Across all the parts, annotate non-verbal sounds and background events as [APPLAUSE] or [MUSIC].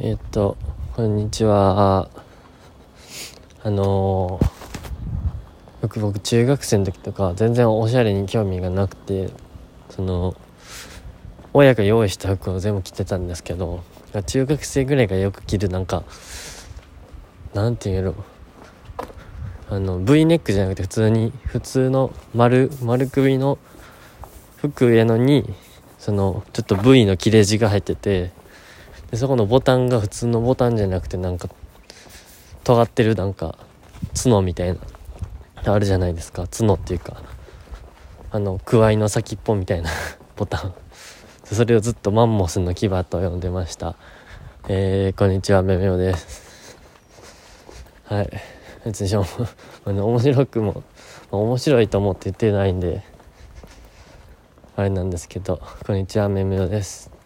えっとこんにちは。あのよく僕中学生の時とか全然おしゃれに興味がなくてその親が用意した服を全部着てたんですけど中学生ぐらいがよく着るなんかなんていうのあの V ネックじゃなくて普通に普通の丸丸首の服やのにそのちょっと V の切れ字が入っててでそこのボタンが普通のボタンじゃなくてなんか尖ってるなんか角みたいなあるじゃないですか。角っていうかあのくわいの先っぽみたいな [LAUGHS] ボタン。それをずっとマンモスの牙と呼んでました。えー、こんにちはめめおです。はい。別にしょ [LAUGHS] あの面白くも、面白いと思って言ってないんであれなんですけどこんにちはめめおです。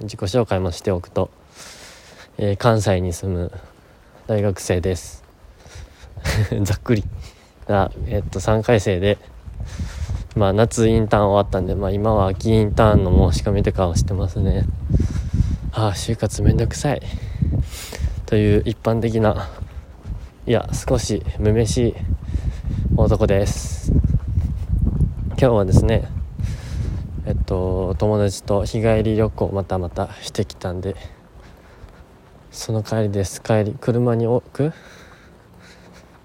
自己紹介もしておくと、えー、関西に住む大学生です。[LAUGHS] ざっくり。が、えっと3回生でまあ夏インターン終わったんで、まあ、今は秋インターンの申し込みとかをしてますね。ああ就活めんどくさい。という一般的ないや少しめめしい男です。今日はですねえっと友達と日帰り旅行またまたしてきたんでその帰りです。帰り車に置く、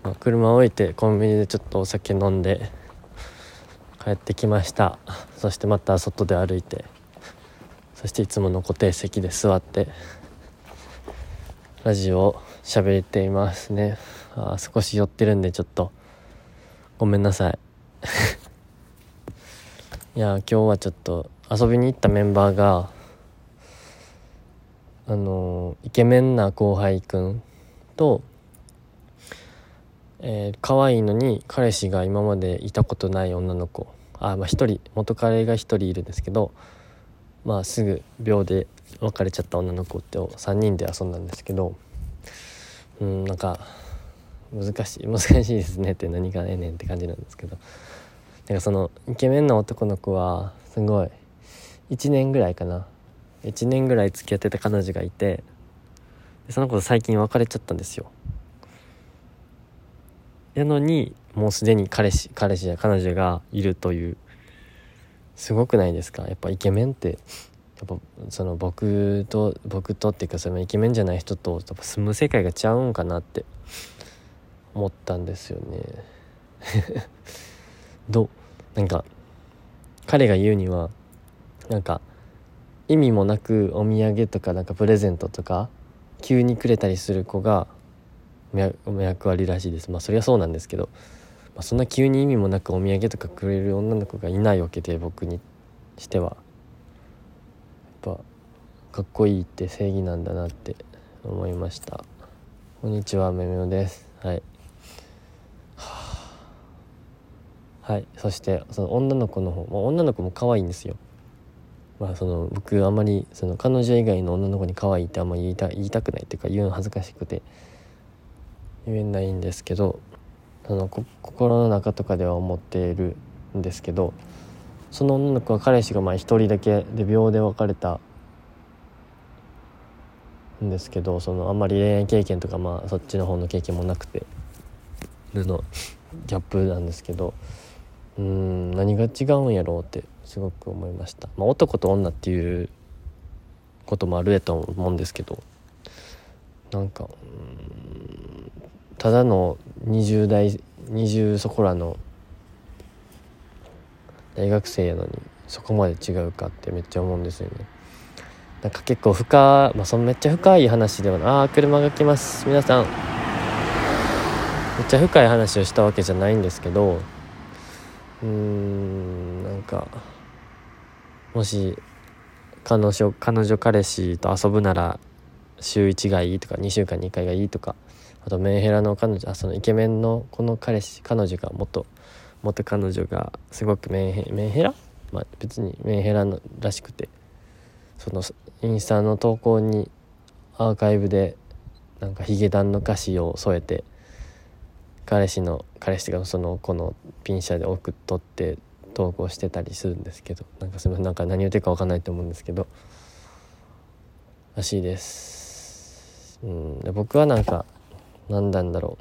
まあ、車置いてコンビニでちょっとお酒飲んで帰ってきました。そしてまた外で歩いてそしていつもの固定席で座ってラジオを喋っていますね。あ少し寄ってるんでちょっとごめんなさい。いや今日はちょっと遊びに行ったメンバーがあのイケメンな後輩くんとえー、可愛いのに彼氏が今までいたことない女の子。あまあ1人元彼が1人いるんですけどまあすぐ秒で別れちゃった女の子って3人で遊んだんですけどうんなんか難しい難しいですねって何がええねんって感じなんですけど。なんかそのイケメンな男の子はすごい1年ぐらいかな。1年ぐらい付き合ってた彼女がいてその子と最近別れちゃったんですよ。やのにもうすでに彼氏彼氏や彼女がいるというすごくないですか？やっぱイケメンってやっぱその僕と僕とっていうかそのイケメンじゃない人とやっぱ住む世界がちゃうんかなって思ったんですよね。どなんか彼が言うにはなんか意味もなくお土産とかなんかプレゼントとか急にくれたりする子が役割らしいです。まあそりゃそうなんですけど、まあ、そんな急に意味もなくお土産とかくれる女の子がいないわけで僕にしては。やっぱかっこいいって正義なんだなって思いました。こんにちはめめおです。はい。はい。そしてその女の子の方、まあ、女の子も可愛いんですよ。まあその僕あんまりその彼女以外の女の子に可愛いってあんまり言いた言いたくないっていうか言うの恥ずかしくて言えないんですけどその心の中とかでは思っているんですけどその女の子は彼氏がまあ一人だけで病で別れたんですけどそのあんまり恋愛経験とかまあそっちの方の経験もなくてのギャップなんですけどうん何が違うんやろうってすごく思いました、まあ、男と女っていうこともあるやと思うんですけど。なんかんただの20代20そこらの大学生やのにそこまで違うかってめっちゃ思うんですよね。なんか結構深まあそのめっちゃ深い話ではなああ車が来ます。皆さん。めっちゃ深い話をしたわけじゃないんですけど。うーんなんかもし彼女彼女彼氏と遊ぶなら週1がいいとか2週間に1回がいいとかあとメンヘラの彼女あそのイケメンのこの彼氏彼女が元元彼女がすごくメンヘメンヘラ？まあ別にメンヘラのらしくてそのインスタの投稿にアーカイブでなんかヒゲダンの歌詞を添えて彼氏の彼氏がその子のピン車で送っとって投稿してたりするんですけどなんかすみませんなんか何言ってるか分かんないと思うんですけど。らしいです。うん。で僕はなんか何なんだろ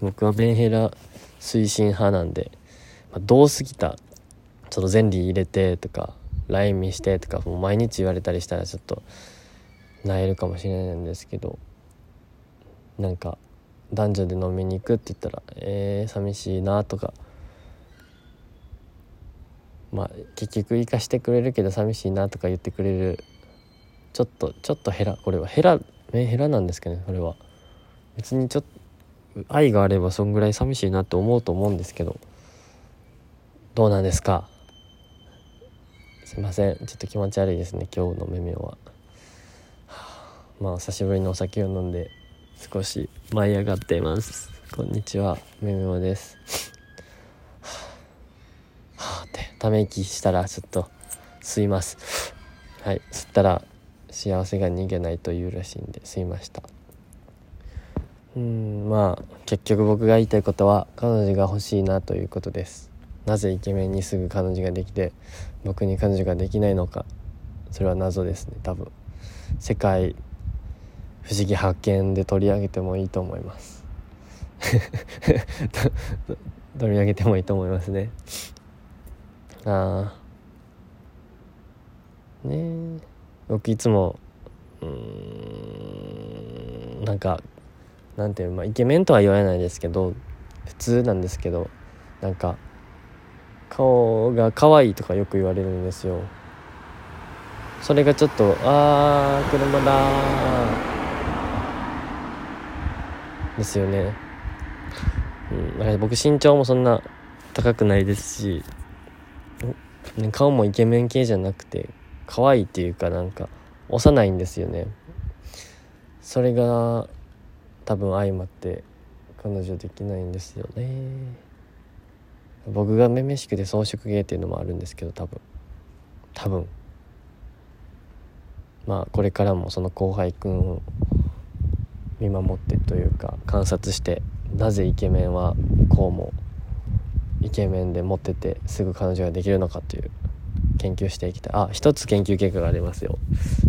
う。僕はメンヘラ推進派なんで、まあ、どうすぎた。ちょっと前理入れてとか LINE 見してとかもう毎日言われたりしたらちょっと萎えるかもしれないんですけどなんか男女で飲みに行くって言ったらえー、寂しいなとか。まあ結局生かしてくれるけど寂しいなとか言ってくれる。ちょっとちょっとヘラこれは。ヘラメンヘラなんですけどねこれは。別にちょっと愛があればそんぐらい寂しいなって思うと思うんですけど。どうなんですか？すいません。ちょっと気持ち悪いですね今日のめめは、はあ、まあ久しぶりにお酒を飲んで。少し舞い上がっています。こんにちは。めめおです。はあってため息したらちょっと吸います。はい。吸ったら幸せが逃げないというらしいんで吸いました。うんまあ結局僕が言いたいことは彼女が欲しいなということです。なぜイケメンにすぐ彼女ができて僕に彼女ができないのか。それは謎ですね多分。世界不思議発見で取り上げてもいいと思います。[LAUGHS] 取り上げてもいいと思いますね。ああね。え僕いつもうんなんかなんていうまあイケメンとは言わないですけど普通なんですけどなんか顔が可愛いとかよく言われるんですよ。それがちょっとあー車だですよね。うんだから僕身長もそんな高くないですし顔もイケメン系じゃなくて可愛いっていうかなんか幼いんですよね。それが多分相まって彼女できないんですよね。僕がめめしくて装飾芸っていうのもあるんですけど多分。多分。まあこれからもその後輩くんを見守ってというか観察してなぜイケメンはこうもイケメンでモテてすぐ彼女ができるのかという研究していきたい。あ一つ研究結果がありますよ。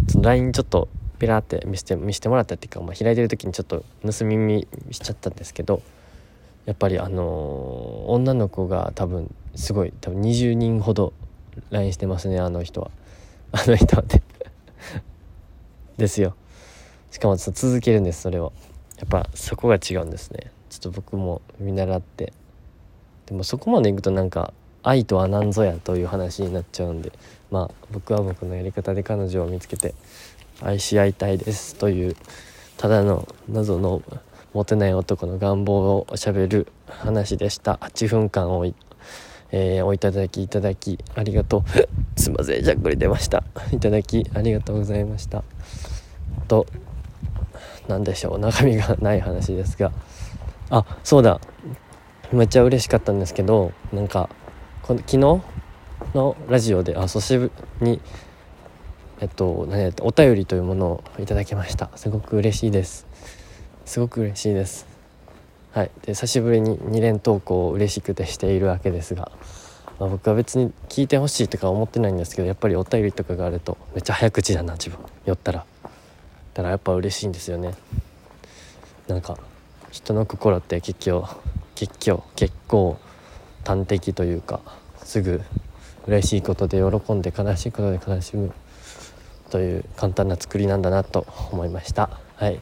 その LINE ちょっとペラって見せて見せてもらったっていうか、まあ、開いてる時にちょっと盗み見しちゃったんですけどやっぱりあのー、女の子が多分すごい多分20人ほど LINE してますねあの人は。あの人はね。ですよ。しかも続けるんですそれを。やっぱそこが違うんですね。ちょっと僕も見習って。でもそこまでいくとなんか愛とは何ぞやという話になっちゃうんで。まあ僕は僕のやり方で彼女を見つけて愛し合いたいですというただの謎のモテない男の願望をしゃべる話でした。8分間をえー、おいただきいただきありがとう。[LAUGHS] すいませんじゃっくり出ました。いただきありがとうございました。と何でしょう。中身がない話ですが。あそうだ。めっちゃ嬉しかったんですけどなんかこの昨日のラジオであそしぶにえっと何やってお便りというものをいただきました。すごく嬉しいです。すごく嬉しいです。はい。で久しぶりに2連投稿を嬉しくてしているわけですが、まあ、僕は別に聞いてほしいとか思ってないんですけどやっぱりお便りとかがあるとめっちゃ早口だな自分。酔ったら。だからやっぱ嬉しいんですよね。なんか人の心って結局結局結構端的というかすぐ嬉しいことで喜んで悲しいことで悲しむという簡単な作りなんだなと思いました。はい。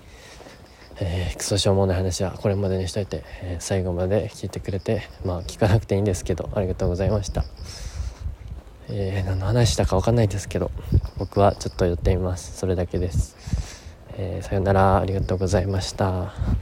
えー、クソしょうもない話はこれまでにしといて、えー、最後まで聞いてくれてまあ聞かなくていいんですけどありがとうございました。えー、何の話したか分かんないですけど僕はちょっと寄ってみます。それだけです、えー、さよなら。ありがとうございました。